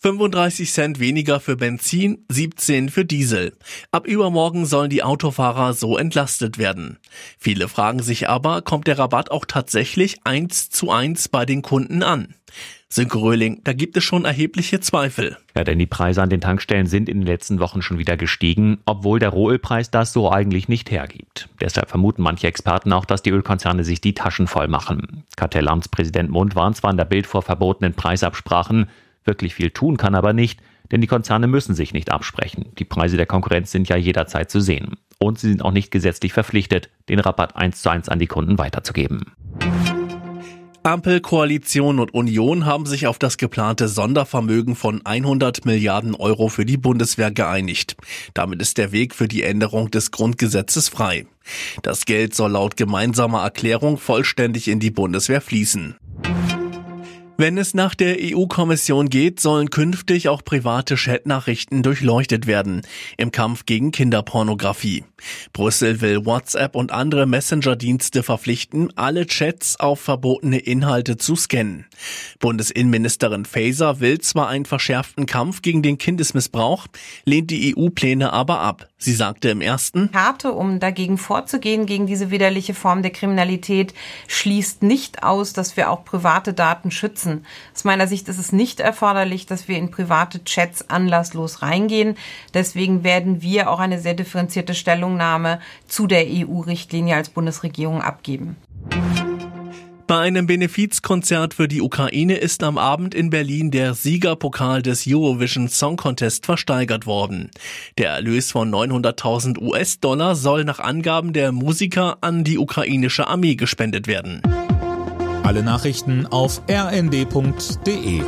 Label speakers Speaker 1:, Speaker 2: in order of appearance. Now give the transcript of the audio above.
Speaker 1: 35 Cent weniger für Benzin, 17 für Diesel. Ab übermorgen sollen die Autofahrer so entlastet werden. Viele fragen sich aber, kommt der Rabatt auch tatsächlich eins zu eins bei den Kunden an? Sönke Röhling, da gibt es schon erhebliche Zweifel.
Speaker 2: Ja, denn die Preise an den Tankstellen sind in den letzten Wochen schon wieder gestiegen, obwohl der Rohölpreis das so eigentlich nicht hergibt. Deshalb vermuten manche Experten auch, dass die Ölkonzerne sich die Taschen voll machen. Kartellamtspräsident Mund warnt zwar in der Bild vor verbotenen Preisabsprachen, wirklich viel tun kann aber nicht, denn die Konzerne müssen sich nicht absprechen. Die Preise der Konkurrenz sind ja jederzeit zu sehen. Und sie sind auch nicht gesetzlich verpflichtet, den Rabatt eins zu eins an die Kunden weiterzugeben.
Speaker 1: Ampel, Koalition und Union haben sich auf das geplante Sondervermögen von 100 Milliarden Euro für die Bundeswehr geeinigt. Damit ist der Weg für die Änderung des Grundgesetzes frei. Das Geld soll laut gemeinsamer Erklärung vollständig in die Bundeswehr fließen. Wenn es nach der EU-Kommission geht, sollen künftig auch private Chatnachrichten durchleuchtet werden im Kampf gegen Kinderpornografie. Brüssel will WhatsApp und andere Messenger-Dienste verpflichten, alle Chats auf verbotene Inhalte zu scannen. Bundesinnenministerin Faeser will zwar einen verschärften Kampf gegen den Kindesmissbrauch, lehnt die EU-Pläne aber ab. Sie sagte im ersten,
Speaker 3: Karte, um dagegen vorzugehen, gegen diese widerliche Form der Kriminalität, schließt nicht aus, dass wir auch private Daten schützen. Aus meiner Sicht ist es nicht erforderlich, dass wir in private Chats anlasslos reingehen. Deswegen werden wir auch eine sehr differenzierte Stellungnahme zu der EU-Richtlinie als Bundesregierung abgeben.
Speaker 1: Bei einem Benefizkonzert für die Ukraine ist am Abend in Berlin der Siegerpokal des Eurovision Song Contest versteigert worden. Der Erlös von 900.000 US-Dollar soll nach Angaben der Musiker an die ukrainische Armee gespendet werden.
Speaker 4: Alle Nachrichten auf rnd.de